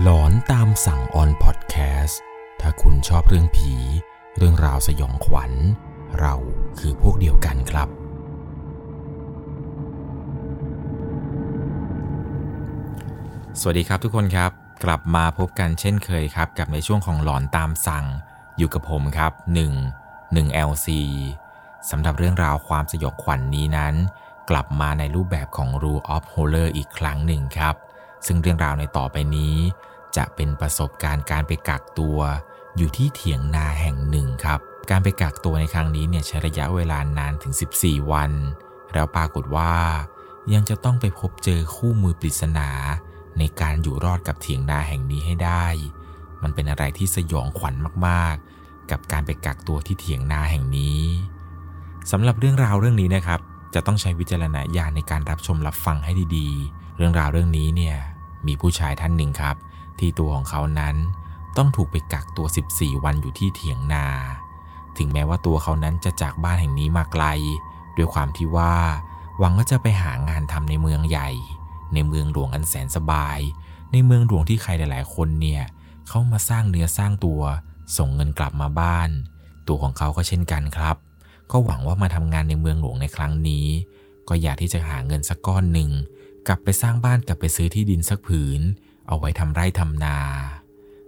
หลอนตามสั่งออนพอดแคสต์ถ้าคุณชอบเรื่องผี เรื่องราวสยองขวัญ เราคือพวกเดียวกันครับ สวัสดีครับทุกคนครับ กลับมาพบกันเช่นเคยครับ กับในช่วงของหลอนตามสั่งอยู่กับผมครับ 1 1 LC สำหรับเรื่องราวความสยองขวัญนนี้นั้น กลับมาในรูปแบบของ Rule of Horror อีกครั้งหนึ่งครับ ซึ่งเรื่องราวในต่อไปนี้ จะเป็นประสบการณ์การไปกักตัว อยู่ที่เถียงนาแห่งหนึ่งครับ การไปกักตัวในครั้งนี้เนี่ยใช้ระยะเวลานานถึง 14 วัน แล้วปรากฏว่ายังจะต้องไปพบเจอคู่มือปริศนา ในการอยู่รอดกับเถียงนาแห่งนี้ให้ได้ มันเป็นอะไรที่สยองขวัญมากๆ กับการไปกักตัวที่เถียงนาแห่งนี้สำหรับเรื่องราวเรื่องนี้นะครับ จะต้องใช้วิจารณญาณในการรับชมรับฟังให้ดีๆ เรื่องราวเรื่องนี้เนี่ย มีผู้ชายท่านหนึ่งครับ ที่ตัวของเขานั้นต้องถูกไปกักตัว 14 วันอยู่ที่เถียงนา ถึงแม้ว่าตัวเขานั้นจะจากบ้านแห่งนี้มาไกล ด้วยความที่ว่าหวังว่าจะไปหางานทำในเมืองใหญ่ ในเมืองหลวงอันแสนสบาย ในเมืองหลวงที่ใครหลาย ๆ คนเนี่ยเขามาสร้างเนื้อสร้างตัว ส่งเงินกลับมาบ้าน ตัวของเขาก็เช่นกันครับ ก็หวังว่ามาทำงานในเมืองหลวงในครั้งนี้ ก็อยากที่จะหาเงินสักก้อนหนึ่ง กลับไปสร้างบ้านกลับไปซื้อที่ดินสักผืน เอาไว้ทำไร่ทำนา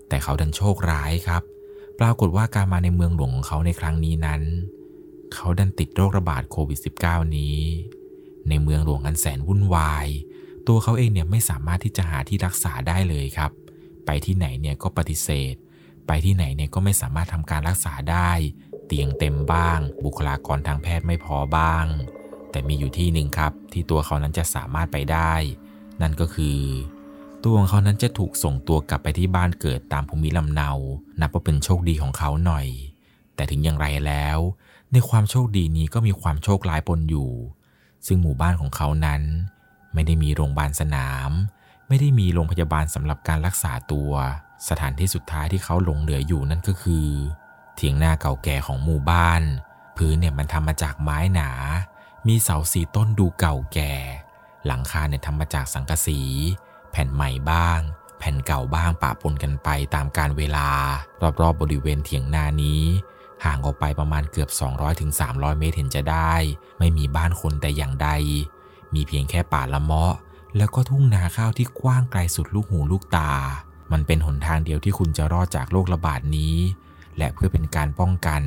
แต่เขาดันโชคร้ายครับ ปรากฏว่าการมาในเมืองหลวงของเขาในครั้งนี้นั้น เขาดันติดโรคระบาดโควิด -19 นี้ ในเมืองหลวงอันแสนวุ่นวาย ตัวเขาเองเนี่ยไม่สามารถที่จะหาที่รักษาได้เลยครับ ไปที่ไหนเนี่ยก็ปฏิเสธ ไปที่ไหนเนี่ยก็ไม่สามารถทำการรักษาได้ เตียงเต็มบ้าง บุคลากรทางแพทย์ไม่พอบ้าง แต่มีอยู่ที่หนึ่งครับ ที่ตัวเขานั้นจะสามารถไปได้ นั่นก็คือ ตัวของเขานั้นจะถูกส่งตัวกลับไปที่บ้านเกิดตามภูมิลำเนา นับว่าเป็นโชคดีของเขาหน่อย แต่ถึงอย่างไรแล้ว ในความโชคดีนี้ก็มีความโชคร้ายปนอยู่ ซึ่งหมู่บ้านของเขานั้น ไม่ได้มีโรงพยาบาลสนาม ไม่ได้มีโรงพยาบาลสำหรับการรักษาตัว สถานที่สุดท้ายที่เขาหลงเหลืออยู่นั่นก็คือ เถียงนาเก่าแก่ของหมู่บ้าน พื้นเนี่ยมันทำมาจากไม้หนา มีเสาสีต้นดูเก่าแก่ หลังคาเนี่ยทำมาจากสังกะสี แผ่นใหม่บ้าง แผ่นเก่าบ้างปะปนกันไปตามการเวลา รอบๆบบริเวณเถียงนานี้ ห่างออกไปประมาณเกือบ 200-300เมตรเห็นจะได้ ไม่มีบ้านคนแต่อย่างใด มีเพียงแค่ป่าละเมาะ แล้วก็ทุ่งนาข้าวที่กว้างไกลสุดลูกหูลูกตา มันเป็นหนทางเดียวที่คุณจะรอดจากโรคระบาดนี้ และเพื่อเป็นการป้องกัน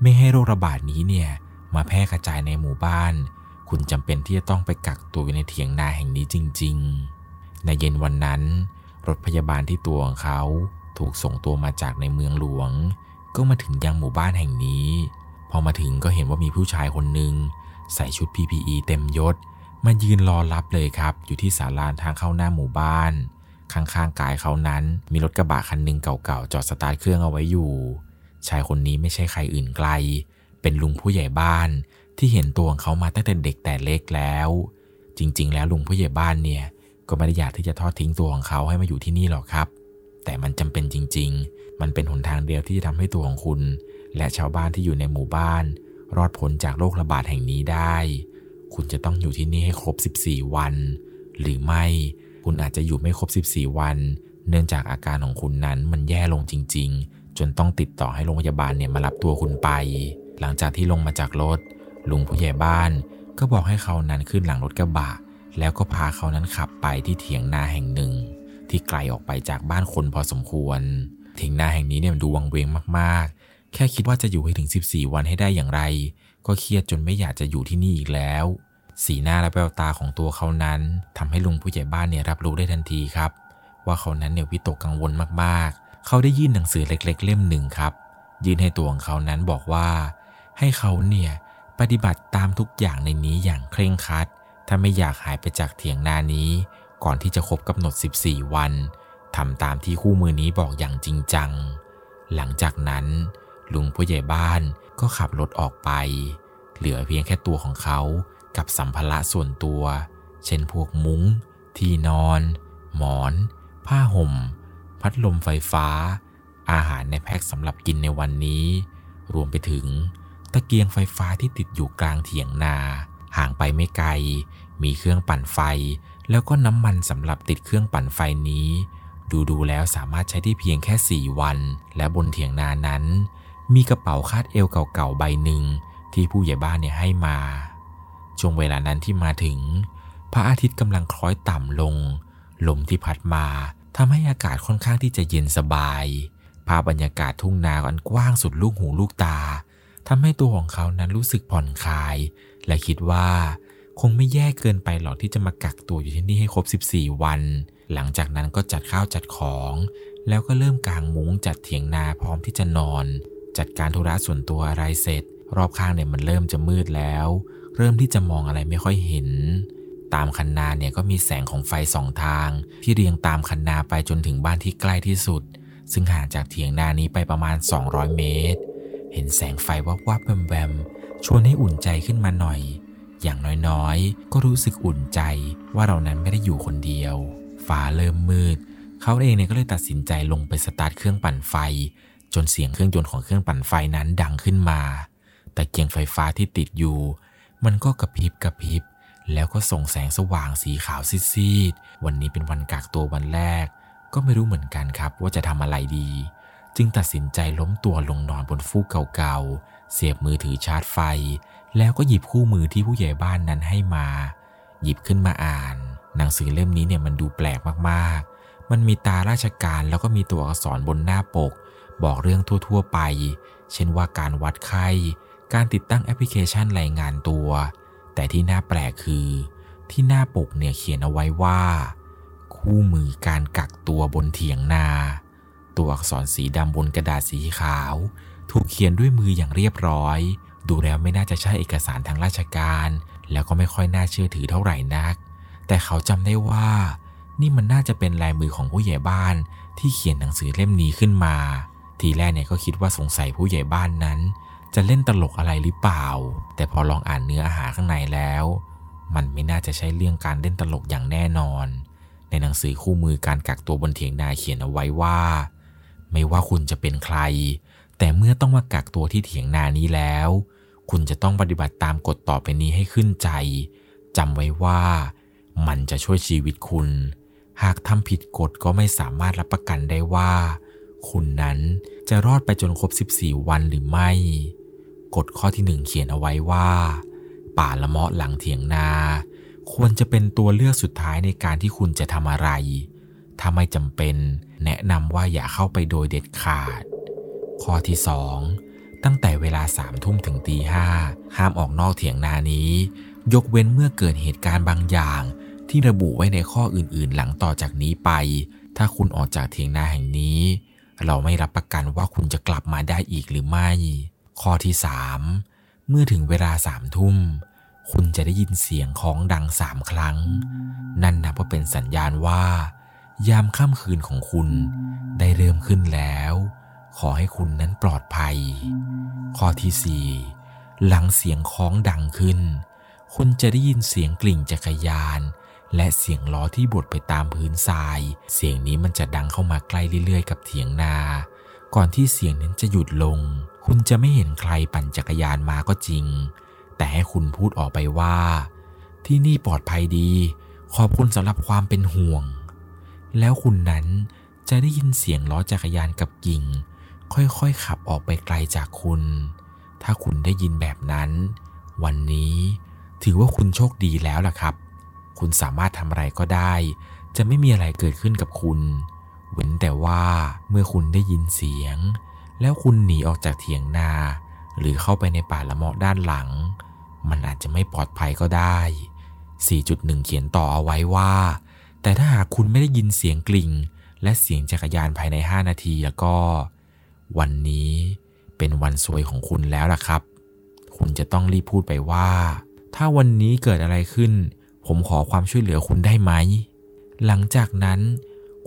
ไม่ให้โรคระบาดนี้เนี่ย มาแพร่กระจายในหมู่บ้าน คุณจำเป็นที่จะต้องไปกักตัวอยู่ในเถียงนาแห่งนี้จริง ๆ ในเย็นวันนั้น รถพยาบาลที่ตัวของเขาถูกส่งตัวมาจากในเมืองหลวง ก็มาถึงยังหมู่บ้านแห่งนี้ พอมาถึงก็เห็นว่ามีผู้ชายคนหนึ่งใส่ชุด PPE เต็มยศ มายืนรอรับเลยครับ อยู่ที่ศาลาทางเข้าหน้าหมู่บ้าน ข้างๆกายเขานั้น มีรถกระบะคันหนึ่งเก่าๆ จอดสตาร์ทเครื่องเอาไว้อยู่ ชายคนนี้ไม่ใช่ใครอื่นไกล เป็นลุงผู้ใหญ่บ้านที่เห็นตัวของเขามาตั้งแต่เด็กแต่เล็กแล้ว จริง ๆ แล้วลุงผู้ใหญ่บ้านเนี่ยก็ไม่ได้อยากที่จะทอดทิ้งตัวของเขาให้มาอยู่ที่นี่หรอกครับ แต่มันจำเป็นจริง ๆ มันเป็นหนทางเดียวที่จะทำให้ตัวของคุณ และชาวบ้านที่อยู่ในหมู่บ้าน รอดพ้นจากโรคระบาดแห่งนี้ได้ คุณจะต้องอยู่ที่นี่ให้ครบ 14 วัน หรือไม่คุณอาจจะอยู่ไม่ครบ 14 วัน เนื่องจากอาการของคุณนั้นมันแย่ลงจริง ๆ จนต้องติดต่อให้โรงพยาบาลเนี่ยมารับตัวคุณไป หลังจากที่ลงมาจากรถ ลุงผู้ใหญ่บ้าน ก็บอกให้เขานั้นขึ้นหลังรถกระบะ แล้วก็พาเขานั้นขับไปที่เถียงนาแห่งหนึ่ง ที่ไกลออกไปจากบ้านคนพอสมควร เถียงนาแห่งนี้เนี่ยดูวังเวงมากๆ แค่คิดว่าจะอยู่ให้ถึง 14 วันให้ได้อย่างไร ก็เครียดจนไม่อยากจะอยู่ที่นี่อีกแล้ว สีหน้าและแววตาของตัวเขานั้นทำให้ลุงผู้ใหญ่บ้านเนี่ยรับรู้ได้ทันทีครับ ว่าเขานั้นเนี่ยวิตกกังวลมากๆ เขาได้ยื่นหนังสือเล็ก ๆ เล่มหนึ่งครับยื่นให้ตัวของเขานั้นบอกว่า ให้เขาเนี่ยปฏิบัติตามทุกอย่างในนี้อย่างเคร่งครัด ถ้าไม่อยากหายไปจากเถียงนานี้ ก่อนที่จะครบกำหนด 14 วันทำตามที่คู่มือนี้บอกอย่างจริงจัง หลังจากนั้น ลุงผู้ใหญ่บ้านก็ขับรถออกไป เหลือเพียงแค่ตัวของเขากับสัมภาระส่วนตัว เช่นพวกมุง้ง ที่นอน หมอน ผ้าห่ม พัดลมไฟฟ้า อาหารในแพ็คสำหรับกินในวันนี้ รวมไปถึง ตะเกียงไฟฟ้าที่ติดอยู่กลางเถียงนา ห่างไปไม่ไกล มีเครื่องปั่นไฟ แล้วก็น้ำมันสำหรับติดเครื่องปั่นไฟนี้ ดูๆแล้วสามารถใช้ได้เพียงแค่ 4 วัน และบนเถียงนานั้น มีกระเป๋าคาดเอวเก่าๆใบหนึ่งที่ผู้ใหญ่บ้านเนี่ยให้มา ช่วงเวลานั้นที่มาถึง พระอาทิตย์กำลังคล้อยต่ำลง ลมที่พัดมาทำให้อากาศค่อนข้างที่จะเย็นสบาย ภาพบรรยากาศทุ่งนาอันกว้างสุดลูกหูลูกตา ทำให้ตัวของเขานั้นรู้สึกผ่อนคลาย และคิดว่า คงไม่แย่เกินไปหรอกที่จะมากักตัวอยู่ที่นี่ให้ครบ 14 วัน หลังจากนั้นก็จัดข้าวจัดของ แล้วก็เริ่มกางมุ้งจัดเถียงนาพร้อมที่จะนอน จัดการธุระส่วนตัวอะไรเสร็จ รอบข้างเนี่ยมันเริ่มจะมืดแล้ว เริ่มที่จะมองอะไรไม่ค่อยเห็น ตามคันนาเนี่ยก็มีแสงของไฟสองทาง ที่เรียงตามคันนาไปจนถึงบ้านที่ใกล้ที่สุด ซึ่งห่างจากเถียงนานี้ไปประมาณ 200 เมตร เห็นแสงไฟวับวับแวมแวมชวนให้อุ่นใจขึ้นมาหน่อย อย่างน้อยๆ ก็รู้สึกอุ่นใจว่าเรานั้นไม่ได้อยู่คนเดียวฟ้าเริ่มมืด เขาเองเนี่ยก็เลยตัดสินใจลงไปสตาร์ทเครื่องปั่นไฟ จนเสียงเครื่องยนต์ของเครื่องปั่นไฟนั้นดังขึ้นมา แต่เกียงไฟฟ้าที่ติดอยู่ มันก็กระพริบกระพริบ แล้วก็ส่งแสงสว่างสีขาวซีดๆวันนี้เป็นวันกักตัววันแรก ก็ไม่รู้เหมือนกันครับว่าจะทำอะไรดี จึงตัดสินใจล้มตัวลงนอนบนฟูกเก่าๆ เสียบมือถือชาร์จไฟ แล้วก็หยิบคู่มือที่ผู้ใหญ่บ้านนั้นให้มา หยิบขึ้นมาอ่าน หนังสือเล่มนี้เนี่ยมันดูแปลกมากๆ มันมีตาราชการแล้วก็มีตัวอักษรบนหน้าปก บอกเรื่องทั่วๆไป เช่นว่าการวัดไข้ การติดตั้งแอปพลิเคชันรายงานตัว แต่ที่น่าแปลกคือ ที่หน้าปกเนี่ยเขียนเอาไว้ว่า คู่มือการกักตัวบนเถียงนา ตัวอักษรสีดำบนกระดาษสีขาว ถูกเขียนด้วยมืออย่างเรียบร้อย ดูแล้วไม่น่าจะใช่เอกสารทางราชการ แล้วก็ไม่ค่อยน่าเชื่อถือเท่าไหร่นัก แต่เขาจำได้ว่า นี่มันน่าจะเป็นลายมือของผู้ใหญ่บ้านที่เขียนหนังสือเล่มนี้ขึ้นมา ทีแรกเนี่ยก็คิดว่าสงสัยผู้ใหญ่บ้านนั้น จะเล่นตลกอะไรหรือเปล่า แต่พอลองอ่านเนื้ออาหารข้างในแล้ว มันไม่น่าจะใช่เรื่องการเล่นตลกอย่างแน่นอน ในหนังสือคู่มือการกักตัวบนเถียงนาเขียนเอาไว้ว่า ไม่ว่าคุณจะเป็นใคร แต่เมื่อต้องมากักตัวที่เถียงนานี้แล้ว คุณจะต้องปฏิบัติตามกฎต่อไปนี้ให้ขึ้นใจจำไว้ว่ามันจะช่วยชีวิตคุณ หากทำผิดกฎก็ไม่สามารถรับประกันได้ว่า คุณนั้นจะรอดไปจนครบ 14 วันหรือไม่ กฎข้อที่หนึ่งเขียนเอาไว้ว่า ป่าละเมาะหลังเถียงนา ควรจะเป็นตัวเลือกสุดท้ายในการที่คุณจะทำอะไร ถ้าไม่จำเป็น แนะนำว่าอย่าเข้าไปโดยเด็ดขาด ข้อที่ 2 ตั้งแต่เวลาสามทุ่มถึงตีห้าห้ามออกนอกเถียงนานี้ ยกเว้นเมื่อเกิดเหตุการณ์บางอย่าง ที่ระบุไว้ในข้ออื่นๆ หลังต่อจากนี้ไป ถ้าคุณออกจากเถียงนาแห่งนี้ เราไม่รับประกันว่าคุณจะกลับมาได้อีกหรือไม่ ข้อที่ 3 เมื่อถึงเวลาสามทุ่มคุณจะได้ยินเสียงของดังสามครั้ง นั่นนับว่าเป็นสัญญาณว่า ยามค่ำคืนของคุณได้เริ่มขึ้นแล้ว ขอให้คุณนั้นปลอดภัย ข้อที่4หลังเสียงคล้องดังขึ้น คุณจะได้ยินเสียงกลิ่งจักรยาน และเสียงล้อที่บดไปตามพื้นทราย เสียงนี้มันจะดังเข้ามาใกล้เรื่อยๆ กับเถียงนา ก่อนที่เสียงนั้นจะหยุดลง คุณจะไม่เห็นใครปั่นจักรยานมาก็จริง แต่ให้คุณพูดออกไปว่า ที่นี่ปลอดภัยดี ขอบคุณสำหรับความเป็นห่วง แล้วคุณนั้นจะได้ยินเสียงล้อจักรยานกับกิ่ง ค่อยๆขับออกไปไกลจากคุณ ถ้าคุณได้ยินแบบนั้น วันนี้ถือว่าคุณโชคดีแล้วล่ะครับ คุณสามารถทำอะไรก็ได้ จะไม่มีอะไรเกิดขึ้นกับคุณ เว้นแต่ว่าเมื่อคุณได้ยินเสียง แล้วคุณหนีออกจากเถียงนา หรือเข้าไปในป่าละเมาะด้านหลัง มันอาจจะไม่ปลอดภัยก็ได้ 4.1 เขียนต่อเอาไว้ว่า แต่ถ้าหากคุณไม่ได้ยินเสียงกลิ่ง และเสียงจักรยานภายใน 5 นาทีแล้วก็ วันนี้เป็นวันสวยของคุณแล้วล่ะครับ คุณจะต้องรีบพูดไปว่า ถ้าวันนี้เกิดอะไรขึ้น ผมขอความช่วยเหลือคุณได้ไหม หลังจากนั้น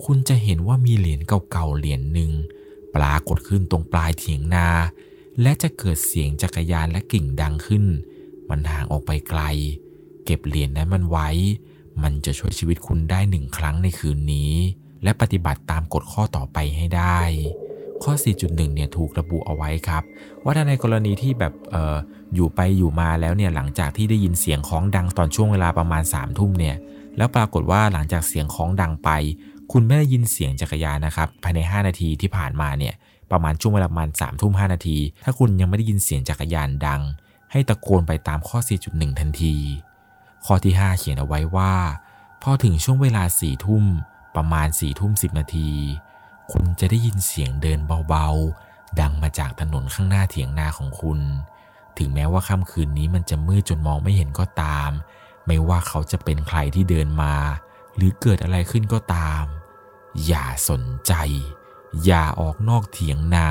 คุณจะเห็นว่ามีเหรียญเก่าๆเหรียญหนึ่งปรากฏขึ้นตรงปลายเถียงนา และจะเกิดเสียงจักรยานและกิ่งดังขึ้น มันห่างออกไปไกล เก็บเหรียญนั้นมันไว้ มันจะช่วยชีวิตคุณได้หนึ่งครั้งในคืนนี้ และปฏิบัติตามกฎข้อต่อไปให้ได้ ข้อ 4.1 เนี่ยถูกระบุเอาไว้ครับ ว่าถ้าในกรณีที่แบบเอออยู่ไปอยู่มาแล้วเนี่ยหลังจากที่ได้ยินเสียงคล้องดังตอนช่วงเวลาประมาณ3ามทุ่มเนี่ยแล้วปรากฏว่าหลังจากเสียงคล้องดังไป คุณไม่ได้ยินเสียงจักรยานนะครับภายใน 5 นาทีที่ผ่านมาเนี่ยประมาณช่วงเวลาประมาณ3ทุ่ม5นาที ถ้าคุณยังไม่ได้ยินเสียงจักรยานดัง ให้ตะโกนไปตามข้อ 4.1 ทันที ข้อที่ 5 เขียนเอาไว้ว่า พอถึงช่วงเวลา4ทุ่มประมาณ4ทุ่ม10นาที คุณจะได้ยินเสียงเดินเบาๆ ดังมาจากถนนข้างหน้าเถียงนาของคุณ ถึงแม้ว่าค่ำคืนนี้มันจะมืดจนมองไม่เห็นก็ตาม ไม่ว่าเขาจะเป็นใครที่เดินมา หรือเกิดอะไรขึ้นก็ตาม อย่าสนใจ อย่าออกนอกเถียงนา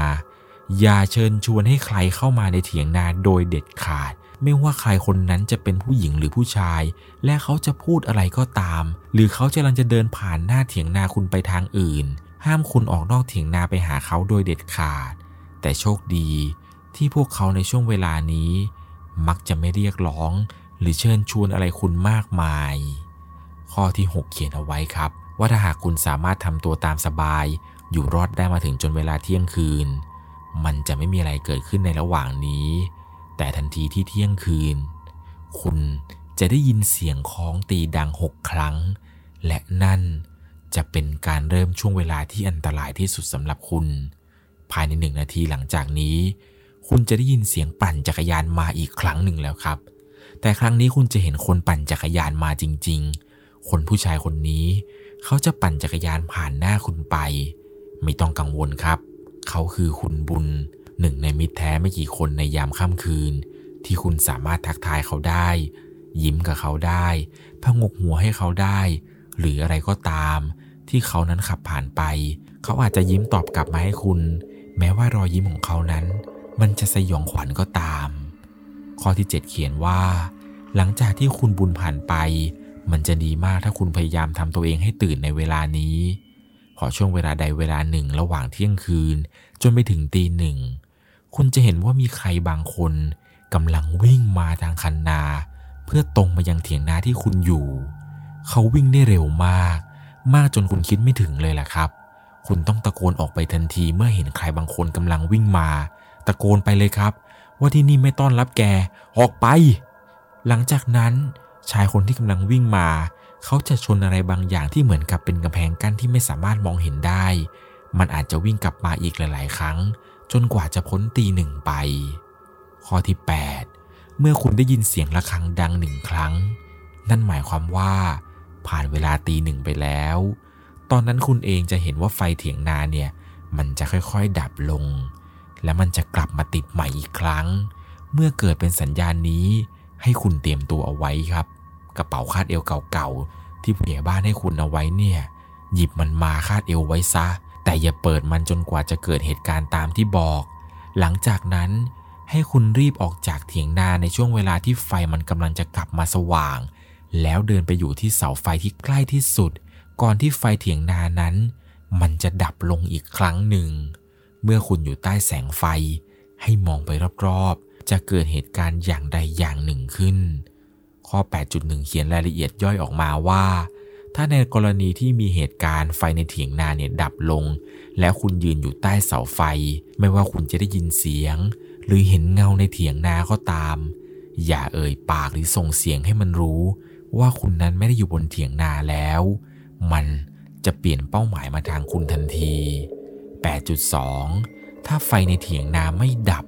อย่าเชิญชวนให้ใครเข้ามาในเถียงนาโดยเด็ดขาด ไม่ว่าใครคนนั้นจะเป็นผู้หญิงหรือผู้ชาย และเขาจะพูดอะไรก็ตาม หรือเขาจะลังจะเดินผ่านหน้าเถียงนาคุณไปทางอื่น ห้ามคุณออกนอกเถียงนาไปหาเขาโดยเด็ดขาด แต่โชคดี ที่พวกเขาในช่วงเวลานี้ มักจะไม่เรียกร้อง หรือเชิญชวนอะไรคุณมากมาย ข้อที่ 6 เขียนเอาไว้ครับ ว่าถ้าหากคุณสามารถทำตัวตามสบาย อยู่รอดได้มาถึงจนเวลาเที่ยงคืน มันจะไม่มีอะไรเกิดขึ้นในระหว่างนี้ แต่ทันทีที่เที่ยงคืน คุณจะได้ยินเสียงคล้องตีดังหกครั้ง และนั่นจะเป็นการเริ่มช่วงเวลาที่อันตรายที่สุดสำหรับคุณ ภายในหนึ่งนาทีหลังจากนี้ คุณจะได้ยินเสียงปั่นจักรยานมาอีกครั้งหนึ่งแล้วครับ แต่ครั้งนี้คุณจะเห็นคนปั่นจักรยานมาจริง ๆ คนผู้ชายคนนี้ เขาจะปั่นจักรยานผ่านหน้าคุณไป ไม่ต้องกังวลครับ เขาคือคุณบุญ หนึ่งในมิตรแท้ไม่กี่คนในยามค่ำคืน ที่คุณสามารถทักทายเขาได้ ยิ้มกับเขาได้พงกหัวให้เขาได้ หรืออะไรก็ตาม ที่เขานั้นขับผ่านไป เขาอาจจะยิ้มตอบกลับมาให้คุณ แม้ว่ารอยยิ้มของเขานั้น มันจะสยองขวัญก็ตาม ข้อที่ 7 เขียนว่า หลังจากที่คุณบุญผ่านไป มันจะดีมากถ้าคุณพยายามทำตัวเองให้ตื่นในเวลานี้พอช่วงเวลาใดเวลาหนึ่งระหว่างเที่ยงคืน จนไปถึงตีหนึ่ง คุณจะเห็นว่ามีใครบางคนกำลังวิ่งมาทางคันนา เพื่อตรงมายังเถียงนาที่คุณอยู่ เขาวิ่งได้เร็วมาก มากจนคุณคิดไม่ถึงเลยแหละครับ คุณต้องตะโกนออกไปทันทีเมื่อเห็นใครบางคนกำลังวิ่งมา ตะโกนไปเลยครับ ว่าที่นี่ไม่ต้อนรับแก ออกไป หลังจากนั้น ชายคนที่กำลังวิ่งมา เขาจะชนอะไรบางอย่างที่เหมือนกับเป็นกำแพงกั้นที่ไม่สามารถมองเห็นได้ มันอาจจะวิ่งกลับมาอีกหลาย ๆ ครั้ง จนกว่าจะพ้นตีหนึ่งไป ข้อที่ 8 เมื่อคุณได้ยินเสียงะระฆังดังหนึ่งครั้ง นั่นหมายความว่า ผ่านเวลาตีหนึ่งไปแล้ว ตอนนั้นคุณเองจะเห็นว่าไฟเถียงนาเนี่ย มันจะค่อยๆดับลง และมันจะกลับมาติดใหม่อีกครั้ง เมื่อเกิดเป็นสัญญาณนี้ให้คุณเตรียมตัวเอาไว้ครับ กระเป๋าคาดเอวเก่าๆที่ผู้ใหญ่บ้านให้คุณเอาไว้เนี่ย หยิบมันมาคาดเอวไว้ซะ แต่อย่าเปิดมันจนกว่าจะเกิดเหตุการณ์ตามที่บอก หลังจากนั้นให้คุณรีบออกจากเถียงนาในช่วงเวลาที่ไฟมันกำลังจะกลับมาสว่าง แล้วเดินไปอยู่ที่เสาไฟที่ใกล้ที่สุด ก่อนที่ไฟเถียงนานั้น มันจะดับลงอีกครั้งหนึ่ง เมื่อคุณอยู่ใต้แสงไฟ ให้มองไปรอบๆ จะเกิดเหตุการณ์อย่างใดอย่างหนึ่งขึ้น ข้อ 8.1 เขียนรายละเอียดย่อยออกมาว่า ถ้าในกรณีที่มีเหตุการณ์ไฟในเถียงนาเนี่ยดับลง แล้วคุณยืนอยู่ใต้เสาไฟ ไม่ว่าคุณจะได้ยินเสียง หรือเห็นเงาในเถียงนาก็ตาม อย่าเอ่ยปากหรือส่งเสียงให้มันรู้ ว่าคุณนั้นไม่ได้อยู่บนเถียงนาแล้ว มันจะเปลี่ยนเป้าหมายมาทางคุณทันที 8.2 ถ้าไฟในเถียงนาไม่ดับ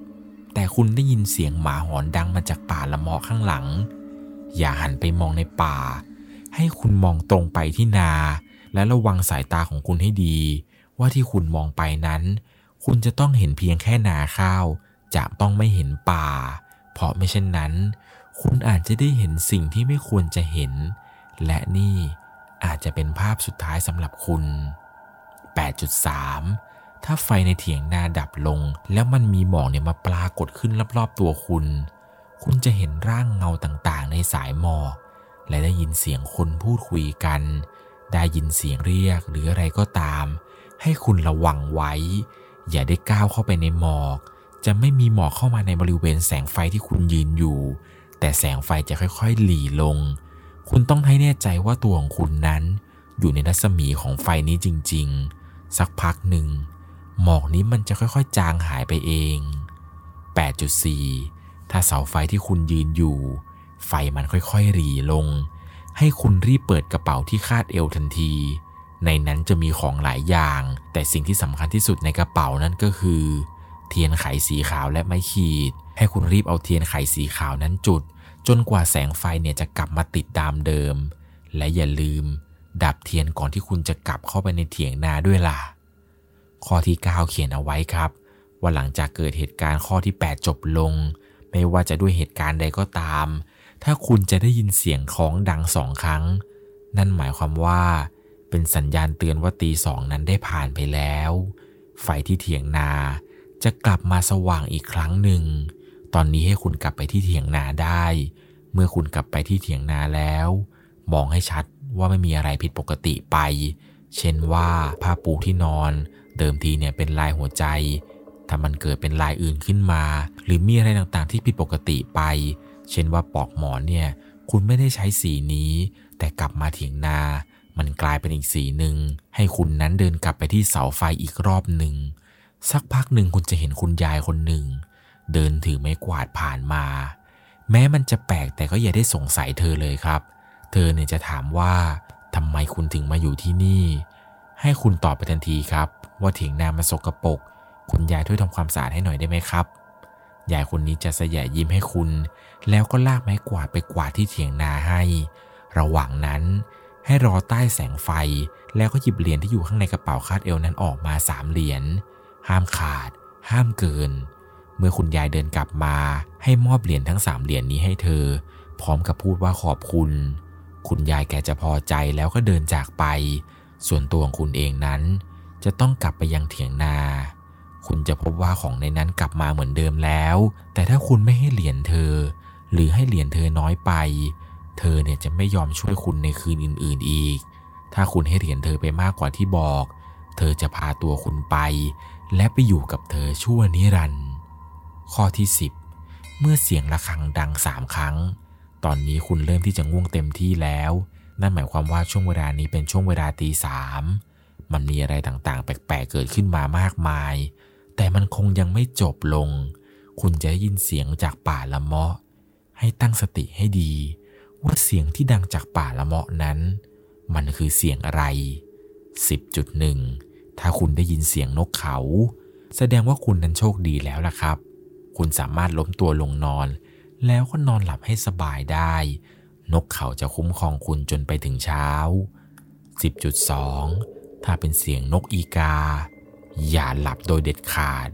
แต่คุณได้ยินเสียงหมาหอนดังมาจากป่าละเมาะข้างหลัง อย่าหันไปมองในป่า ให้คุณมองตรงไปที่นา และระวังสายตาของคุณให้ดี ว่าที่คุณมองไปนั้น คุณจะต้องเห็นเพียงแค่นาข้าว จะต้องไม่เห็นป่า เพราะไม่เช่นนั้น คุณอาจจะได้เห็นสิ่งที่ไม่ควรจะเห็น และนี่อาจจะเป็นภาพสุดท้ายสำหรับคุณ 8.3 ถ้าไฟในเถียงนาดับลง แล้วมันมีหมอกเนี่ยมาปรากฏขึ้นรอบๆตัวคุณ คุณจะเห็นร่างเงาต่างๆ ในสายหมอก และได้ยินเสียงคนพูดคุยกัน ได้ยินเสียงเรียกหรืออะไรก็ตาม ให้คุณระวังไว้ อย่าได้ก้าวเข้าไปในหมอก จะไม่มีหมอกเข้ามาในบริเวณแสงไฟที่คุณยืนอยู่ แต่แสงไฟจะค่อยๆ หลีลง คุณต้องให้แน่ใจว่าตัวของคุณนั้น อยู่ในรัศมีของไฟนี้จริง ๆ สักพักหนึ่ง หมอกนี้มันจะค่อยๆ จางหายไปเอง 8.4 ถ้าเสาไฟที่คุณยืนอยู่ ไฟมันค่อยๆหรีลง ให้คุณรีบเปิดกระเป๋าที่คาดเอวทันที ในนั้นจะมีของหลายอย่าง แต่สิ่งที่สำคัญที่สุดในกระเป๋านั้นก็คือ เทียนไขสีขาวและไม้ขีด ให้คุณรีบเอาเทียนไขสีขาวนั้นจุด จนกว่าแสงไฟเนี่ยจะกลับมาติดตามเดิม และอย่าลืม ดับเทียนก่อนที่คุณจะกลับเข้าไปในเถียงนาด้วยล่ะ ข้อที่9เขียนเอาไว้ครับว่าหลังจากเกิดเหตุการณ์ข้อที่ 8 จบลง ไม่ว่าจะด้วยเหตุการณ์ใดก็ตาม ถ้าคุณจะได้ยินเสียงของดังสองครั้ง นั่นหมายความว่า เป็นสัญญาณเตือนว่าตีสองนั้นได้ผ่านไปแล้ว ไฟที่เถียงนาจะกลับมาสว่างอีกครั้งหนึ่ง ตอนนี้ให้คุณกลับไปที่เถียงนาได้ เมื่อคุณกลับไปที่เถียงนาแล้ว มองให้ชัดว่าไม่มีอะไรผิดปกติไป เช่นว่าผ้าปูที่นอน เดิมทีเนี่ยเป็นลายหัวใจ ถ้ามันเกิดเป็นลายอื่นขึ้นมา หรือมีอะไรต่างๆที่ผิดปกติไป เช่นว่าปอกหมอนเนี่ย คุณไม่ได้ใช้สีนี้ แต่กลับมาเถียงนา มันกลายเป็นอีกสีหนึ่ง ให้คุณนั้นเดินกลับไปที่เสาไฟอีกรอบหนึ่ง สักพักหนึ่งคุณจะเห็นคุณยายคนหนึ่ง เดินถือไม้กวาดผ่านมา แม้มันจะแปลกแต่ก็อย่าได้สงสัยเธอเลยครับ เธอเนี่ยจะถามว่าทำไมคุณถึงมาอยู่ที่นี่ ให้คุณตอบไปทันทีครับ ว่าเถียงนามันสกรปรกคุณยายช่วยทำความสะอาดให้หน่อยได้ไหมครับยายคนนี้จะสยะยิ้มให้คุณ แล้วก็ลากไม้กวาดไปกวาดที่เถียงนาให้ ระหว่างนั้น ให้รอใต้แสงไฟ แล้วก็หยิบเหรียญที่อยู่ข้างในกระเป๋าคาดเอวนั้นออกมาสามเหรียญ ห้ามขาด ห้ามเกิน เมื่อคุณยายเดินกลับมา ให้มอบเหรียญทั้งสามเหรียญนี้ให้เธอ พร้อมกับพูดว่าขอบคุณ คุณยายแกจะพอใจแล้วก็เดินจากไป ส่วนตัวของคุณเองนั้น จะต้องกลับไปยังเถียงนาคุณจะพบว่าของในนั้นกลับมาเหมือนเดิมแล้ว แต่ถ้าคุณไม่ให้เหรียญเธอ หรือให้เหรียญเธอน้อยไป เธอเนี่ยจะไม่ยอมช่วยคุณในคืนอื่น ๆอีก ถ้าคุณให้เหรียญเธอไปมากกว่าที่บอก เธอจะพาตัวคุณไป และไปอยู่กับเธอชั่วนิรันดร์ข้อที่ 10 เมื่อเสียงะระฆังดังสามครั้ง ตอนนี้คุณเริ่มที่จะง่วงเต็มที่แล้ว นั่นหมายความว่าช่วงเวลานี้เป็นช่วงเวลาตีสามมันมีอะไรต่างๆ แปลกๆ เกิดขึ้นมามากมาย แต่มันคงยังไม่จบลง คุณจะได้ยินเสียงจากป่าละเมาะ ให้ตั้งสติให้ดี ว่าเสียงที่ดังจากป่าละเมาะนั้น มันคือเสียงอะไร 10.1 ถ้าคุณได้ยินเสียงนกเขา แสดงว่าคุณนั้นโชคดีแล้วล่ะครับ คุณสามารถล้มตัวลงนอน แล้วก็นอนหลับให้สบายได้ นกเขาจะคุ้มครองคุณจนไปถึงเช้า 10.2 ถ้าเป็นเสียงนกอีกา อย่าหลับโดยเด็ดขาด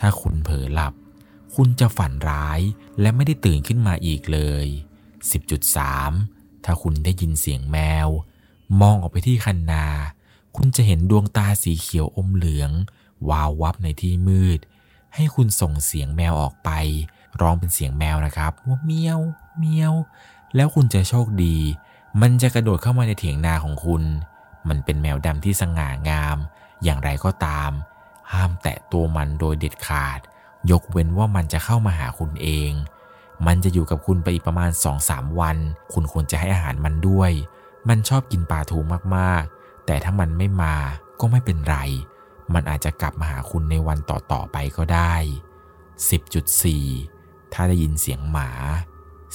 ถ้าคุณเผลอหลับ คุณจะฝันร้ายและไม่ได้ตื่นขึ้นมาอีกเลย 10.3 ถ้าคุณได้ยินเสียงแมว มองออกไปที่คันนา คุณจะเห็นดวงตาสีเขียวอมเหลือง วาววับในที่มืด ให้คุณส่งเสียงแมวออกไป ร้องเป็นเสียงแมวนะครับ ว่าเมียวเมียว แล้วคุณจะโชคดี มันจะกระโดดเข้ามาในเถียงนาของคุณ มันเป็นแมวดำที่สง่างาม อย่างไรก็ตาม ห้ามแตะตัวมันโดยเด็ดขาด ยกเว้นว่ามันจะเข้ามาหาคุณเอง มันจะอยู่กับคุณไปอีกประมาณ 2-3 วัน คุณควรจะให้อาหารมันด้วย มันชอบกินปลาทูมากๆ แต่ถ้ามันไม่มาก็ไม่เป็นไร มันอาจจะกลับมาหาคุณในวันต่อๆไปก็ได้ 10.4 ถ้าได้ยินเสียงหมา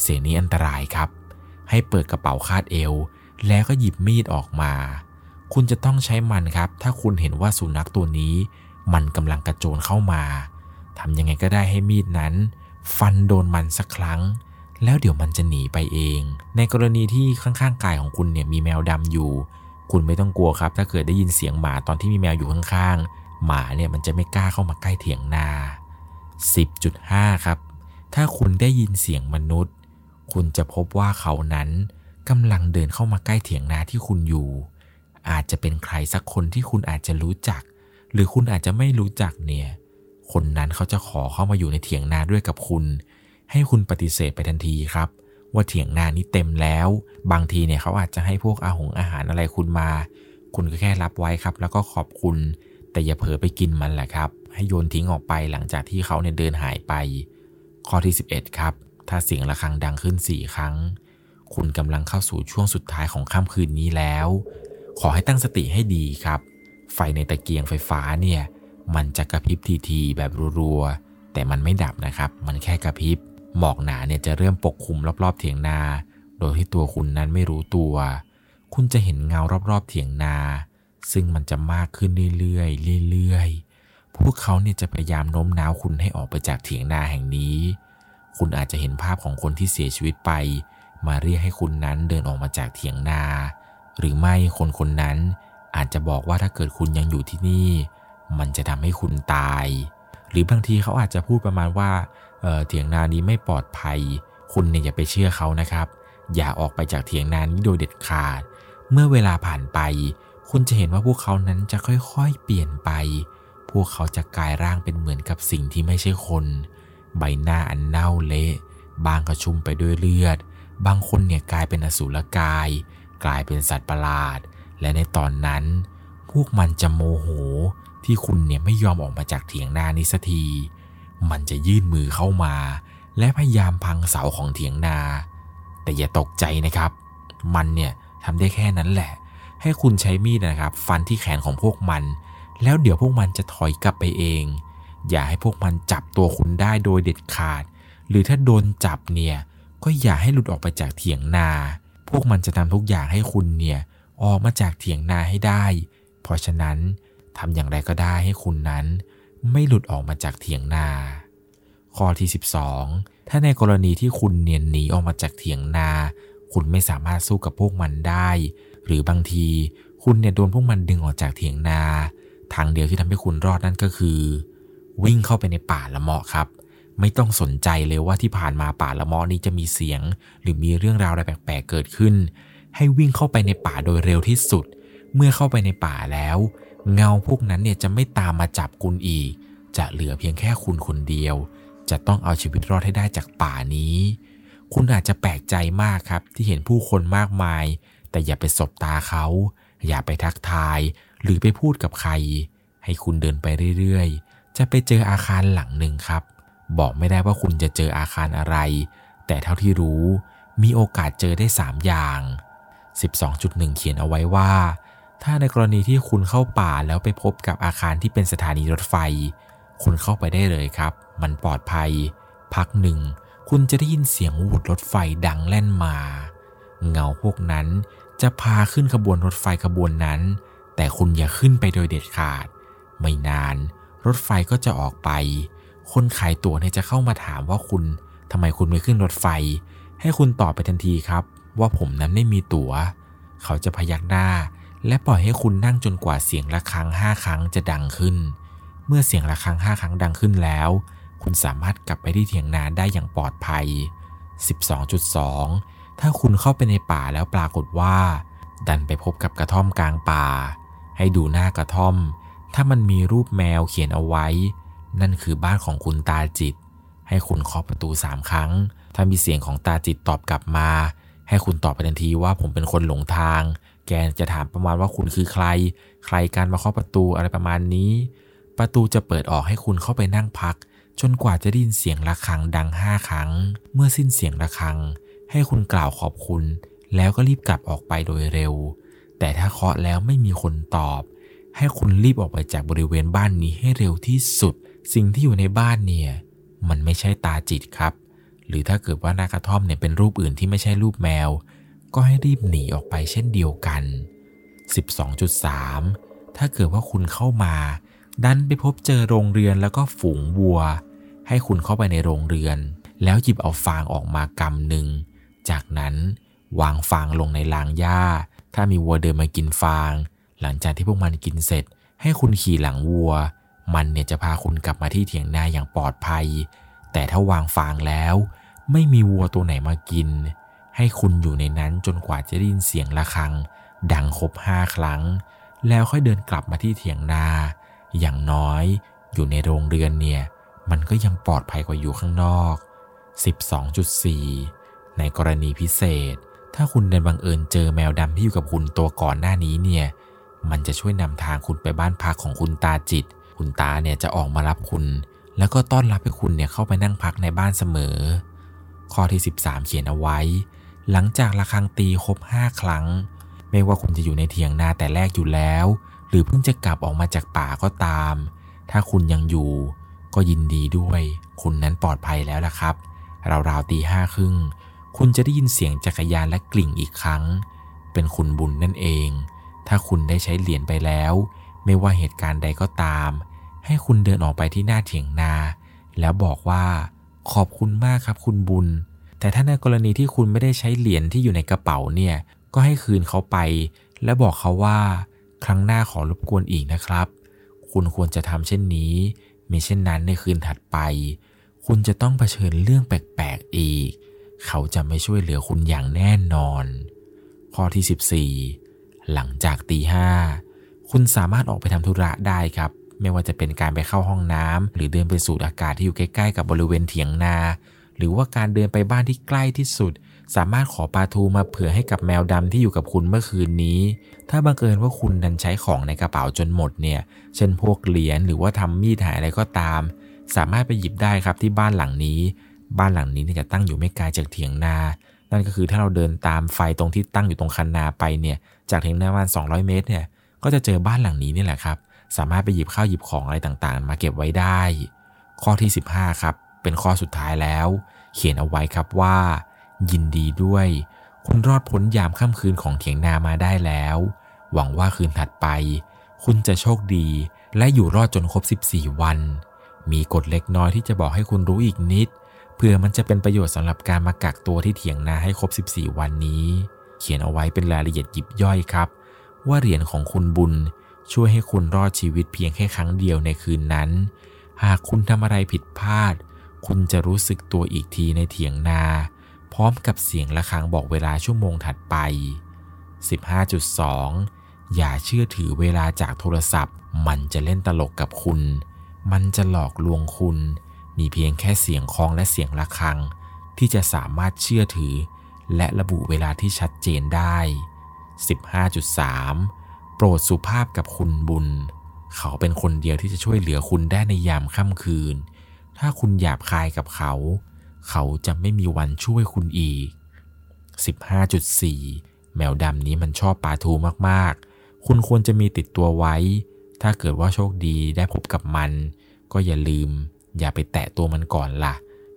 เสียงนี้อันตรายครับ ให้เปิดกระเป๋าคาดเอว แล้วก็หยิบมีดออกมา คุณจะต้องใช้มันครับ ถ้าคุณเห็นว่าสุนัขตัวนี้ มันกำลังกระโจนเข้ามา ทำยังไงก็ได้ให้มีดนั้น ฟันโดนมันสักครั้ง แล้วเดี๋ยวมันจะหนีไปเอง ในกรณีที่ข้างๆกายของคุณเนี่ยมีแมวดำอยู่ คุณไม่ต้องกลัวครับ ถ้าเกิดได้ยินเสียงหมาตอนที่มีแมวอยู่ข้างๆ หมาเนี่ยมันจะไม่กล้าเข้ามาใกล้เถียงนา 10.5 ครับ ถ้าคุณได้ยินเสียงมนุษย์ คุณจะพบว่าเขานั้นกำลังเดินเข้ามาใกล้เถียงนาที่คุณอยู่ อาจจะเป็นใครสักคนที่คุณอาจจะรู้จัก หรือคุณอาจจะไม่รู้จักเนี่ย คนนั้นเขาจะขอเข้ามาอยู่ในเถียงนาด้วยกับคุณ ให้คุณปฏิเสธไปทันทีครับ ว่าเถียงนานี้เต็มแล้ว บางทีเนี่ยเขาอาจจะให้พวกอาหงอาหารอะไรคุณมา คุณก็แค่รับไว้ครับ แล้วก็ขอบคุณ แต่อย่าเผลอไปกินมันแหละครับ ให้โยนทิ้งออกไปหลังจากที่เขาเนี่ยเดินหายไป ข้อที่ 11 ครับ ถ้าเสียงะระฆังดังขึ้น 4 ครั้ง คุณกำลังเข้าสู่ช่วงสุดท้ายของค่ำคืนนี้แล้ว ขอให้ตั้งสติให้ดีครับ ไฟในตะเกียงไฟฟ้าเนี่ย มันจะกระพริบทีๆแบบรัวๆ แต่มันไม่ดับนะครับ มันแค่กระพริบ หมอกหนาเนี่ยจะเริ่มปกคลุมรอบๆเถียงนา โดยที่ตัวคุณนั้นไม่รู้ตัว คุณจะเห็นเงารอบๆเถียงนา ซึ่งมันจะมากขึ้นเรื่อยๆ เรื่อยๆ พวกเขาเนี่ยจะพยายามโน้มน้าวคุณให้ออกไปจากเถียงนาแห่งนี้ คุณอาจจะเห็นภาพของคนที่เสียชีวิตไป มาเรียกให้คุณนั้นเดินออกมาจากเถียงนา หรือไม่คนคนนั้นอาจจะบอกว่าถ้าเกิดคุณยังอยู่ที่นี่ มันจะทำให้คุณตาย หรือบางทีเขาอาจจะพูดประมาณว่าเเถียงนานี้ไม่ปลอดภัย คุณเนี่ยอย่าไปเชื่อเขานะครับ อย่าออกไปจากเถียงนานี้โดยเด็ดขาด เมื่อเวลาผ่านไป คุณจะเห็นว่าพวกเขานั้นจะค่อยๆ เปลี่ยนไป พวกเขาจะกลายร่างเป็นเหมือนกับสิ่งที่ไม่ใช่คน ใบหน้าอันเน่าเละบางกระชุ่มไปด้วยเลือด บางคนเนี่ยกลายเป็นอสุรกาย กลายเป็นสัตว์ประหลาด และในตอนนั้น พวกมันจะโมโห ที่คุณเนี่ยไม่ยอมออกมาจากเถียงนานี้สักที มันจะยื่นมือเข้ามา และพยายามพังเสาของเถียงนา แต่อย่าตกใจนะครับ มันเนี่ยทำได้แค่นั้นแหละ ให้คุณใช้มีดนะครับ ฟันที่แขนของพวกมัน แล้วเดี๋ยวพวกมันจะถอยกลับไปเอง อย่าให้พวกมันจับตัวคุณได้โดยเด็ดขาด หรือถ้าโดนจับเนี่ยก็อย่าให้หลุดออกไปจากเถียงนา พวกมันจะทำทุกอย่างให้คุณเนี่ยออกมาจากเถียงนาให้ได้ เพราะฉะนั้น ทำอย่างไรก็ได้ให้คุณนั้น ไม่หลุดออกมาจากเถียงนา ข้อที่ 12 ถ้าในกรณีที่คุณเนียนหนีออกมาจากเถียงนา คุณไม่สามารถสู้กับพวกมันได้ หรือบางทีคุณเนี่ยโดนพวกมันดึงออกจากเถียงนา ทางเดียวที่ทำให้คุณรอดนั่นก็คือ วิ่งเข้าไปในป่าละเมาะครับ ไม่ต้องสนใจเลยว่าที่ผ่านมาป่าละเมาะนี้จะมีเสียง หรือมีเรื่องราวอะไรแปลกๆเกิดขึ้น ให้วิ่งเข้าไปในป่าโดยเร็วที่สุด เมื่อเข้าไปในป่าแล้ว เงาพวกนั้นเนี่ยจะไม่ตามมาจับคุณอีก จะเหลือเพียงแค่คุณคนเดียว จะต้องเอาชีวิตรอดให้ได้จากป่านี้ คุณอาจจะแปลกใจมากครับที่เห็นผู้คนมากมาย แต่อย่าไปสบตาเขา อย่าไปทักทาย หรือไปพูดกับใคร ให้คุณเดินไปเรื่อยๆ จะไปเจออาคารหลังหนึ่งครับ บอกไม่ได้ว่าคุณจะเจออาคารอะไร แต่เท่าที่รู้ มีโอกาสเจอได้ 3 อย่าง 12.1 เขียนเอาไว้ว่า ถ้าในกรณีที่คุณเข้าป่าแล้วไปพบกับอาคารที่เป็นสถานีรถไฟ คุณเข้าไปได้เลยครับ มันปลอดภัย พักหนึ่ง คุณจะได้ยินเสียงวูดรถไฟดังแล่นมา เงาพวกนั้นจะพาขึ้นขบวนรถไฟขบวนนั้น แต่คุณอย่าขึ้นไปโดยเด็ดขาด ไม่นาน รถไฟก็จะออกไป คนขายตั๋วเนี่ยจะเข้ามาถามว่าคุณทำไมคุณไม่ขึ้นรถไฟ ให้คุณตอบไปทันทีครับ ว่าผมนั้นไม่มีตัว๋ว เขาจะพยักหน้า และปล่อยให้คุณนั่งจนกว่าเสียงะระฆังห้าครั้งจะดังขึ้น เมื่อเสียงะระฆังห้าครั้งดังขึ้นแล้ว คุณสามารถกลับไปที่เถียงนาได้อย่างปลอดภัย 12.2 ถ้าคุณเข้าไปในป่าแล้วปรากฏว่า ดันไปพบกับกระท่อมกลางป่า ให้ดูหน้ากระท่อม ถ้ามันมีรูปแมวเขียนเอาไว้ นั่นคือบ้านของคุณตาจิต ให้คุณเคาะประตูสามครั้ง ถ้ามีเสียงของตาจิตตอบกลับมา ให้คุณตอบไปทันทีว่าผมเป็นคนหลงทาง แกจะถามประมาณว่าคุณคือใคร ใครการมาเคาะประตูอะไรประมาณนี้ ประตูจะเปิดออกให้คุณเข้าไปนั่งพัก จนกว่าจะได้ยินเสียงะระฆังดังห้าครั้ง เมื่อสิ้นเสียงะระฆัง ให้คุณกล่าวขอบคุณ แล้วก็รีบกลับออกไปโดยเร็ว แต่ถ้าเคาะแล้วไม่มีคนตอบ ให้คุณรีบออกไปจากบริเวณบ้านนี้ให้เร็วที่สุด สิ่งที่อยู่ในบ้านเนี่ยมันไม่ใช่ตาจิตครับ หรือถ้าเกิดว่านากระท่อมเนี่ยเป็นรูปอื่นที่ไม่ใช่รูปแมว ก็ให้รีบหนีออกไปเช่นเดียวกัน 12.3 ถ้าเกิดว่าคุณเข้ามา ดันไปพบเจอโรงเรือนแล้วก็ฝูงวัว ให้คุณเข้าไปในโรงเรือน แล้วหยิบเอาฟางออกมากำหนึ่ง จากนั้นวางฟางลงในรางหญ้า ถ้ามีวัวเดินมากินฟาง หลังจากที่พวกมันกินเสร็จ ให้คุณขี่หลังวัว มันเนี่ยจะพาคุณกลับมาที่เถียงนาอย่างปลอดภัย แต่ถ้าวางฟางแล้ว ไม่มีวัวตัวไหนมากิน ให้คุณอยู่ในนั้นจนกว่าจะได้ยินเสียงะระฆัง ดังครบห้าครั้ง แล้วค่อยเดินกลับมาที่เถียงนา อย่างน้อย อยู่ในโรงเรือนเนี่ย มันก็ยังปลอดภัยกว่าอยู่ข้างนอก 12.4 ในกรณีพิเศษ ถ้าคุณเดินบังเอิญเจอแมวดำที่อยู่กับคุณตัวก่อนหน้านี้เนี่ย มันจะช่วยนำทางคุณไปบ้านพักของคุณตาจิต คุณตาเนี่ยจะออกมารับคุณ แล้วก็ต้อนรับให้คุณเนี่ยเข้าไปนั่งพักในบ้านเสมอ ข้อที่ 13 เขียนเอาไว้ หลังจากระฆังตีครบ5ครั้ง ไม่ว่าคุณจะอยู่ในเถียงนาแต่แรกอยู่แล้ว หรือเพิ่งจะกลับออกมาจากป่าก็ตาม ถ้าคุณยังอยู่ ก็ยินดีด้วย คุณนั้นปลอดภัยแล้วล่ะครับ ราวๆตีห้าครึ่ง คุณจะได้ยินเสียงจักรยานและกลิ่งอีกครั้ง เป็นคุณบุญนั่นเอง ถ้าคุณได้ใช้เหรียญไปแล้ว ไม่ว่าเหตุการณ์ใดก็ตาม ให้คุณเดินออกไปที่หน้าเถียงนา แล้วบอกว่า ขอบคุณมากครับคุณบุญ แต่ถ้าในกรณีที่คุณไม่ได้ใช้เหรียญที่อยู่ในกระเป๋าเนี่ยก็ให้คืนเขาไป และบอกเขาว่า ครั้งหน้าขอรบกวนอีกนะครับ คุณควรจะทำเช่นนี้มิเช่นนั้นในคืนถัดไป คุณจะต้องเผชิญเรื่องแปลกๆอีก เขาจะไม่ช่วยเหลือคุณอย่างแน่นอน ข้อที่ 14 หลังจากตีห้าคุณสามารถออกไปทำธุระได้ครับ ไม่ว่าจะเป็นการไปเข้าห้องน้ำหรือเดินไปสูดอากาศที่อยู่ใกล้ๆกับบริเวณเถียงนา รือว่าการเดินไปบ้านที่ใกล้ที่สุด สามารถขอปลาทูมาเผื่อให้กับแมวดำที่อยู่กับคุณเมื่อคืนนี้ ถ้าบังเอิญว่าคุณดันใช้ของในกระเป๋าจนหมดเนี่ย เช่นพวกเหรียญหรือว่าทำมีดหายอะไรก็ตาม สามารถไปหยิบได้ครับที่บ้านหลังนี้ บ้านหลังนี้จะตั้งอยู่ไม่ไกลจากเถียงนา นั่นก็คือถ้าเราเดินตามไฟตรงที่ตั้งอยู่ตรงคันนาไปเนี่ย จากเถียงนาประมาณ200 เมตรเนี่ย ก็จะเจอบ้านหลังนี้นี่แหละครับ สามารถไปหยิบข้าวหยิบของอะไรต่างๆ มาเก็บไว้ได้ ข้อที่ 15 ครับเป็นข้อสุดท้ายแล้ว เขียนเอาไว้ครับว่า ยินดีด้วย คุณรอดพ้นยามค่ำคืนของเถียงนามาได้แล้ว หวังว่าคืนถัดไป คุณจะโชคดี และอยู่รอดจนครบ 14 วัน มีกฎเล็กน้อยที่จะบอกให้คุณรู้อีกนิดเพื่อมันจะเป็นประโยชน์สำหรับการมากักตัวที่เถียงนาให้ครบ 14 วันนี้ เขียนเอาไว้เป็นรายละเอียดยิบย่อยครับ ว่าเหรียญของคุณบุญช่วยให้คุณรอดชีวิตเพียงแค่ครั้งเดียวในคืนนั้น หากคุณทำอะไรผิดพลาด คุณจะรู้สึกตัวอีกทีในเถียงนา พร้อมกับเสียงะระฆังบอกเวลาชั่วโมงถัดไป 15.2 อย่าเชื่อถือเวลาจากโทรศัพท์ มันจะเล่นตลกกับคุณ มันจะหลอกลวงคุณ มีเพียงแค่เสียงคลองและเสียงะระฆัง ที่จะสามารถเชื่อถือ และระบุเวลาที่ชัดเจนได้ 15.3 โปรดสุภาพกับคุณบุญ เขาเป็นคนเดียวที่จะช่วยเหลือคุณได้ในยามค่ำคืน ถ้าคุณหยาบคายกับเขา เขาจะไม่มีวันช่วยคุณอีก 15.4 แมวดำนี้มันชอบปลาทูมากๆ คุณควรจะมีติดตัวไว้ ถ้าเกิดว่าโชคดีได้พบกับมัน ก็อย่าลืม อย่าไปแตะตัวมันก่อนละ่ะ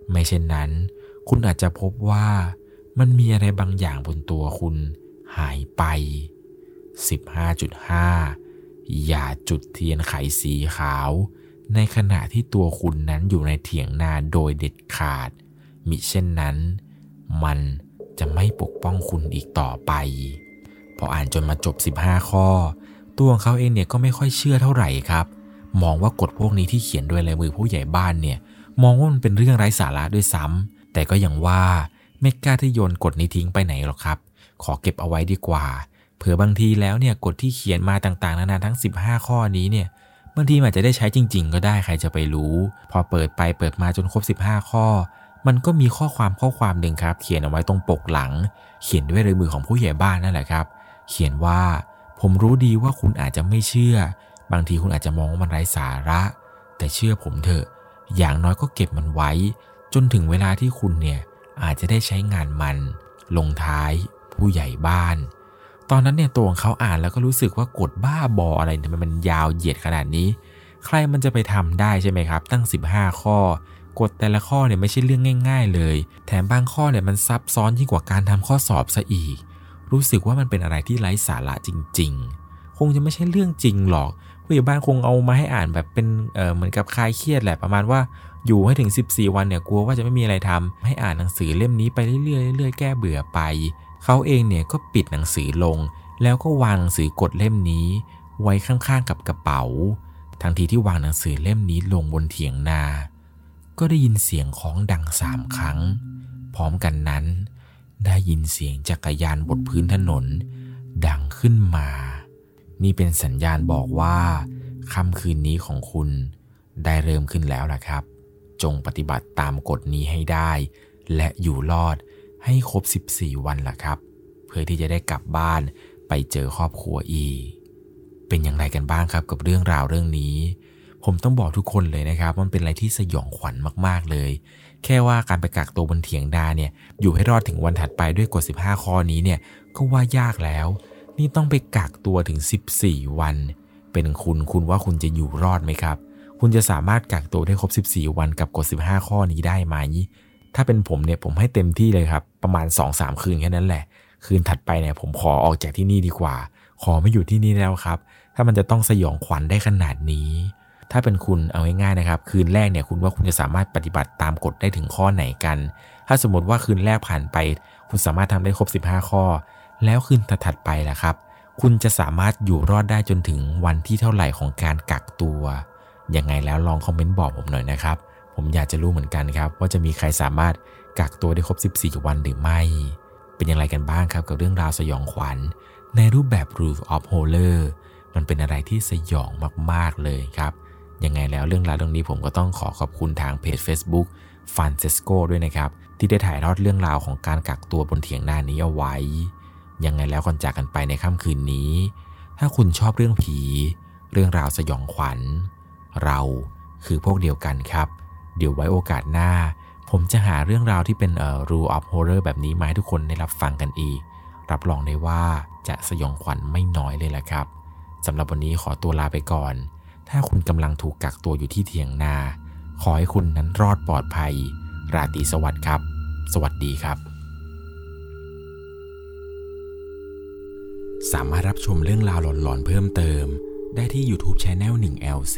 ไม่เช่นนั้น คุณอาจจะพบว่ามันมีอะไรบางอย่างบนตัวคุณหายไป 15.5 อย่าจุดเทียนไขสีขาว ในขณะที่ตัวคุณนั้นอยู่ในเถียงนาโดยเด็ดขาด มิเช่นนั้น มันจะไม่ปกป้องคุณอีกต่อไป พออ่านจนมาจบ 15 ข้อ ตัวของเขาเองเนี่ยก็ไม่ค่อยเชื่อเท่าไหร่ครับ มองว่ากฎพวกนี้ที่เขียนโดยลายมือผู้ใหญ่บ้านเนี่ย มองว่ามันเป็นเรื่องไร้สาระด้วยซ้ำแต่ก็ยังว่าไม่กล้าที่โยนกฎนี้ทิ้งไปไหนหรอกครับ ขอเก็บเอาไว้ดีกว่า เผื่อบางทีแล้วเนี่ยกฎที่เขียนมาต่างๆ นานาทั้ง 15 ข้อนี้เนี่ย บางทีอาจจะได้ใช้จริง ๆ ก็ได้ใครจะไปรู้ พอเปิดไปเปิดมาจนครบ 15 ข้อ มันก็มีข้อความข้อความหนึ่งครับ เขียนเอาไว้ตรงปกหลัง เขียนด้วยลายมือของผู้ใหญ่บ้านนั่นแหละครับ เขียนว่าผมรู้ดีว่าคุณอาจจะไม่เชื่อ บางทีคุณอาจจะมองว่ามันไร้สาระ แต่เชื่อผมเถอะ อย่างน้อยก็เก็บมันไว้ จนถึงเวลาที่คุณเนี่ยอาจจะได้ใช้งานมัน ลงท้าย ผู้ใหญ่บ้าน ตอนนั้นเนี่ยตัวของเขาอ่านแล้วก็รู้สึกว่ากฎบ้าบออะไรทำไมมันยาวเหยียดขนาดนี้ ใครมันจะไปทำได้ใช่ไหมครับ ตั้ง 15 ข้อกฎแต่ละข้อเนี่ยไม่ใช่เรื่องง่าย ๆ เลย แถมบางข้อเนี่ยมันซับซ้อนยิ่งกว่าการทำข้อสอบซะอีก รู้สึกว่ามันเป็นอะไรที่ไร้สาระจริง ๆ คงจะไม่ใช่เรื่องจริงหรอกผู้ใหญ่บ้านคงเอามาให้อ่านแบบเป็นเออเหมือนกับคลายเครียดแหละประมาณว่าอยู่ให้ถึง 14 วันเนี่ยกลัวว่าจะไม่มีอะไรทำให้อ่านหนังสือเล่มนี้ไปเรื่อยๆเรื่อยๆแก้เบื่อไป เขาเองเนี่ยก็ปิดหนังสือลง แล้วก็วางหนังสือกฎเล่มนี้ ไว้ข้างๆกับกระเป๋า ทันทีที่วางหนังสือเล่มนี้ลงบนเถียงนา ก็ได้ยินเสียงของดังสามครั้ง พร้อมกันนั้น ได้ยินเสียงจักรยานบนพื้นถนน ดังขึ้นมา นี่เป็นสัญญาณบอกว่าค่ำคืนนี้ของคุณได้เริ่มขึ้นแล้วล่ะครับ จงปฏิบัติตามกฎนี้ให้ได้ และอยู่รอด ให้ครบ 14 วันล่ะครับ เพื่อที่จะได้กลับบ้านไปเจอครอบครัวอีกเป็นอย่างไรกันบ้างครับกับเรื่องราวเรื่องนี้ ผมต้องบอกทุกคนเลยนะครับมันเป็นอะไรที่สยองขวัญมากๆเลย แค่ว่าการไปกักตัวบนเถียงนาเนี่ยอยู่ให้รอดถึงวันถัดไปด้วยกฎ15 ข้อนี้เนี่ยก็ว่ายากแล้ว นี่ต้องไปกักตัวถึง 14 วัน เป็นคุณคุณว่าคุณจะอยู่รอดไหมครับ คุณจะสามารถกักตัวได้ครบ 14 วันกับกฎ15 ข้อนี้ได้ไหม ถ้าเป็นผมเนี่ยผมให้เต็มที่เลยครับ ประมาณ 2-3 คืนแค่นั้นแหละ คืนถัดไปเนี่ยผมขอออกจากที่นี่ดีกว่า ขอไม่อยู่ที่นี่แล้วครับ ถ้ามันจะต้องสยองขวัญได้ขนาดนี้ ถ้าเป็นคุณเอาง่ายๆนะครับ คืนแรกเนี่ยคุณว่าคุณจะสามารถปฏิบัติตามกฎได้ถึงข้อไหนกัน ถ้าสมมติว่าคืนแรกผ่านไป คุณสามารถทำได้ครบ 15 ข้อ แล้วคืนถัดไปล่ะครับ คุณจะสามารถอยู่รอดได้จนถึงวันที่เท่าไหร่ของการกักตัวยังไงแล้วลองคอมเมนต์บอกผมหน่อยนะครับ ผมอยากจะรู้เหมือนกันครับ ว่าจะมีใครสามารถกักตัวได้ครบ 14 วันหรือไม่ เป็นอย่างไรกันบ้างครับกับเรื่องราวสยองขวัญ ในรูปแบบ Roof of Horror มันเป็นอะไรที่สยองมากๆเลยครับ ยังไงแล้วเรื่องราวเรื่องนี้ผมก็ต้องขอขอบคุณทางเพจ Facebook f a n c e s c o ด้วยนะครับ ที่ได้ถ่ายทอดเรื่องราวของการกักตัวบนเถียงน้านี้เอาไว้ ยังไงแล้วก่อนจากกันไปในค่ำคืนนี้ ถ้าคุณชอบเรื่องผี เรื่องราวสยองขวัญ เราคือพวกเดียวกันครับ เดี๋ยวไว้โอกาสหน้า ผมจะหาเรื่องราวที่เป็นเอ่อ rule of horror แบบนี้มาให้ทุกคนได้รับฟังกันอีก รับรองได้ว่าจะสยองขวัญไม่น้อยเลยแหละครับสำหรับวันนี้ขอตัวลาไปก่อน ถ้าคุณกำลังถูกกักตัวอยู่ที่เถียงนา ขอให้คุณนั้นรอดปลอดภัย ราตรีสวัสดิ์ครับ สวัสดีครับ สามารถรับชมเรื่องราวหลอนๆเพิ่มเติม ได้ที่ YouTube Channel 1 LC